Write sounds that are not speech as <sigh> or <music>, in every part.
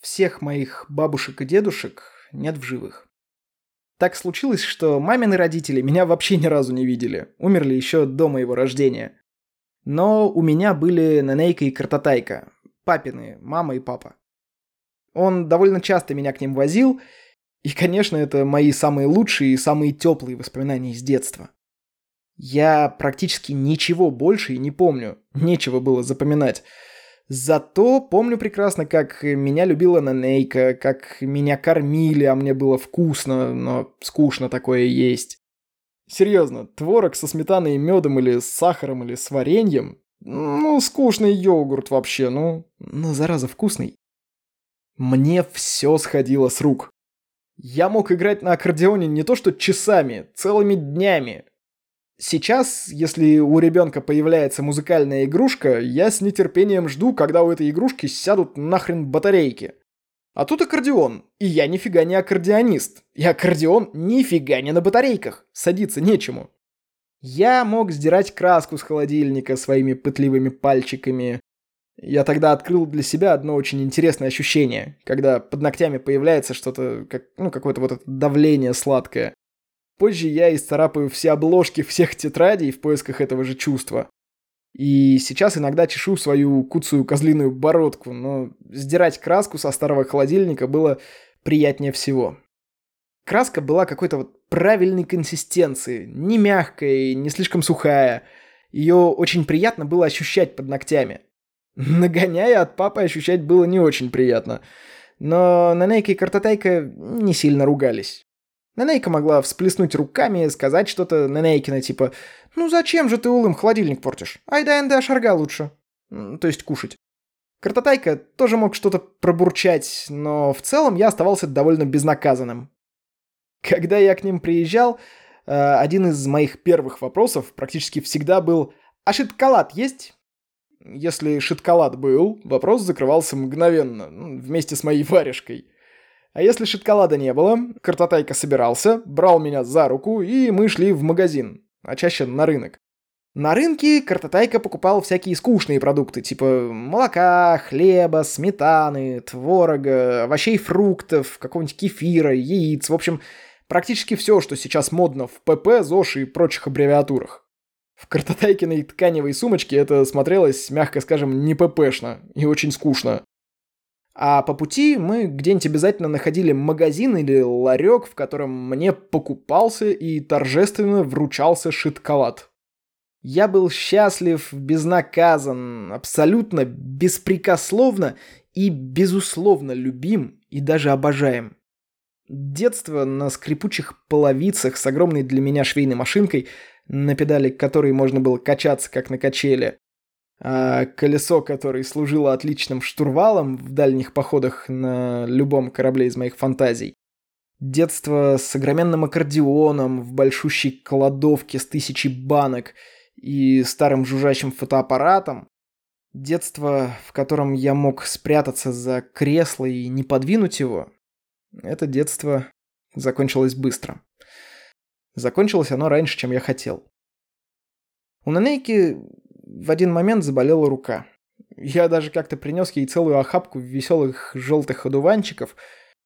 всех моих бабушек и дедушек нет в живых. Так случилось, что мамины родители меня вообще ни разу не видели. Умерли еще до моего рождения. Но у меня были Нанейка и Картатайка. Папины, мама и папа. Он довольно часто меня к ним возил, и, конечно, это мои самые лучшие и самые теплые воспоминания из детства. Я практически ничего больше и не помню, нечего было запоминать. Зато помню прекрасно, как меня любила Нанейка, как меня кормили, а мне было вкусно, но скучно такое есть. Серьезно, творог со сметаной и медом или с сахаром или с вареньем? Ну, скучный йогурт вообще, ну, ну, зараза, вкусный. Мне все сходило с рук. Я мог играть на аккордеоне не то что часами, целыми днями. Сейчас, если у ребенка появляется музыкальная игрушка, я с нетерпением жду, когда у этой игрушки сядут нахрен батарейки. А тут аккордеон, и я нифига не аккордеонист. И аккордеон нифига не на батарейках, садиться нечему. Я мог сдирать краску с холодильника своими пытливыми пальчиками. Я тогда открыл для себя одно очень интересное ощущение, когда под ногтями появляется что-то, как, ну, какое-то вот это давление сладкое. Позже я исцарапаю все обложки всех тетрадей в поисках этого же чувства. И сейчас иногда чешу свою куцую козлиную бородку, но сдирать краску со старого холодильника было приятнее всего. Краска была какой-то вот правильной консистенции, не мягкая и не слишком сухая. Ее очень приятно было ощущать под ногтями. <laughs> Нагоняя от папы ощущать было не очень приятно. Но Нанейка и Картотайка не сильно ругались. Нанейка могла всплеснуть руками, сказать что-то Нанейкина типа «Ну зачем же ты улым холодильник портишь? Айда энда шарга лучше». То есть кушать. Картотайка тоже мог что-то пробурчать, но в целом я оставался довольно безнаказанным. Когда я к ним приезжал, э, один из моих первых вопросов практически всегда был «А шиткалат есть?» Если шиткалат был, вопрос закрывался мгновенно, вместе с моей варежкой – а если шоколада не было, картотайка собирался, брал меня за руку, и мы шли в магазин, а чаще на рынок. На рынке картотайка покупал всякие скучные продукты, типа молока, хлеба, сметаны, творога, овощей, фруктов, какого-нибудь кефира, яиц, в общем, практически все, что сейчас модно в ПП, ЗОЖ и прочих аббревиатурах. В картотайкиной тканевой сумочке это смотрелось, мягко скажем, не ППшно и очень скучно. А по пути мы где-нибудь обязательно находили магазин или ларек, в котором мне покупался и торжественно вручался шиткалат. Я был счастлив, безнаказан, абсолютно беспрекословно и безусловно любим и даже обожаем. Детство на скрипучих половицах с огромной для меня швейной машинкой, на педали которой можно было качаться как на качели, а колесо, которое служило отличным штурвалом в дальних походах на любом корабле из моих фантазий. Детство с огроменным аккордеоном в большущей кладовке с тысячей банок и старым жужжащим фотоаппаратом. Детство, в котором я мог спрятаться за кресло и не подвинуть его. Это детство закончилось быстро. Закончилось оно раньше, чем я хотел. У Нанейки в один момент заболела рука. Я даже как-то принес ей целую охапку веселых желтых одуванчиков,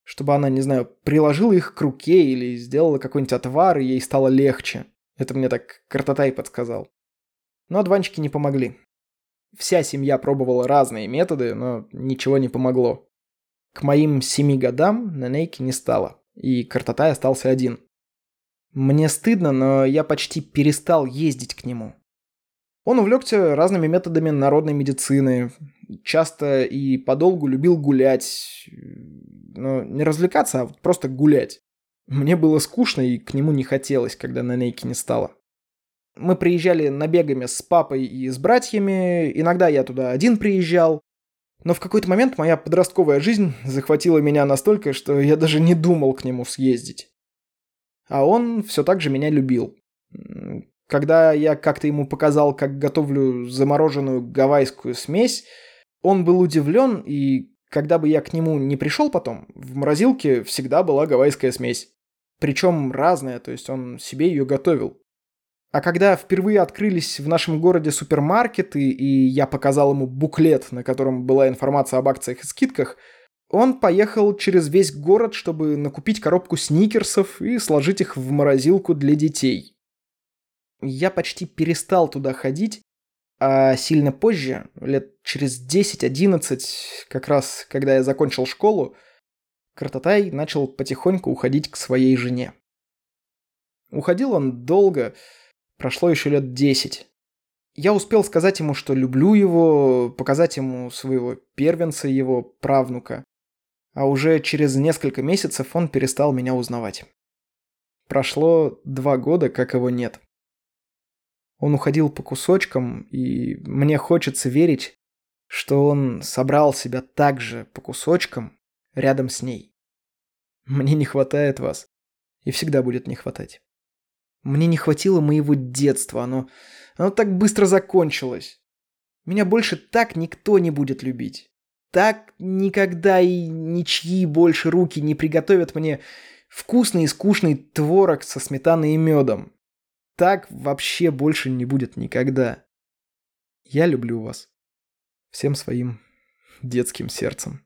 чтобы она, не знаю, приложила их к руке или сделала какой-нибудь отвар, и ей стало легче. Это мне так Картотай подсказал. Но одуванчики не помогли. Вся семья пробовала разные методы, но ничего не помогло. К моим семи годам на Нейке не стало, и Картотай остался один. Мне стыдно, но я почти перестал ездить к нему. Он увлекся разными методами народной медицины, часто и подолгу любил гулять, но не развлекаться, а просто гулять. Мне было скучно и к нему не хотелось, когда на нейке не стало. Мы приезжали набегами с папой и с братьями, иногда я туда один приезжал. Но в какой-то момент моя подростковая жизнь захватила меня настолько, что я даже не думал к нему съездить. А он все так же меня любил. Когда я как-то ему показал, как готовлю замороженную гавайскую смесь, он был удивлен, и когда бы я к нему не пришел потом, в морозилке всегда была гавайская смесь. Причем разная, то есть он себе ее готовил. А когда впервые открылись в нашем городе супермаркеты, и я показал ему буклет, на котором была информация об акциях и скидках, Он поехал через весь город, чтобы накупить коробку сникерсов и сложить их в морозилку для детей. Я почти перестал туда ходить, а сильно позже, лет через 10-11, как раз когда я закончил школу, Картатай начал потихоньку уходить к своей жене. Уходил он долго, прошло еще лет 10. Я успел сказать ему, что люблю его, показать ему своего первенца, его правнука а уже через несколько месяцев он перестал меня узнавать. Прошло два года, как его нет. Он уходил по кусочкам, и мне хочется верить, что он собрал себя так же по кусочкам рядом с ней. Мне не хватает вас, и всегда будет не хватать. Мне не хватило моего детства, оно, оно так быстро закончилось. Меня больше так никто не будет любить. Так никогда и ничьи больше руки не приготовят мне вкусный и скучный творог со сметаной и медом. Так вообще больше не будет никогда. Я люблю вас. Всем своим детским сердцем.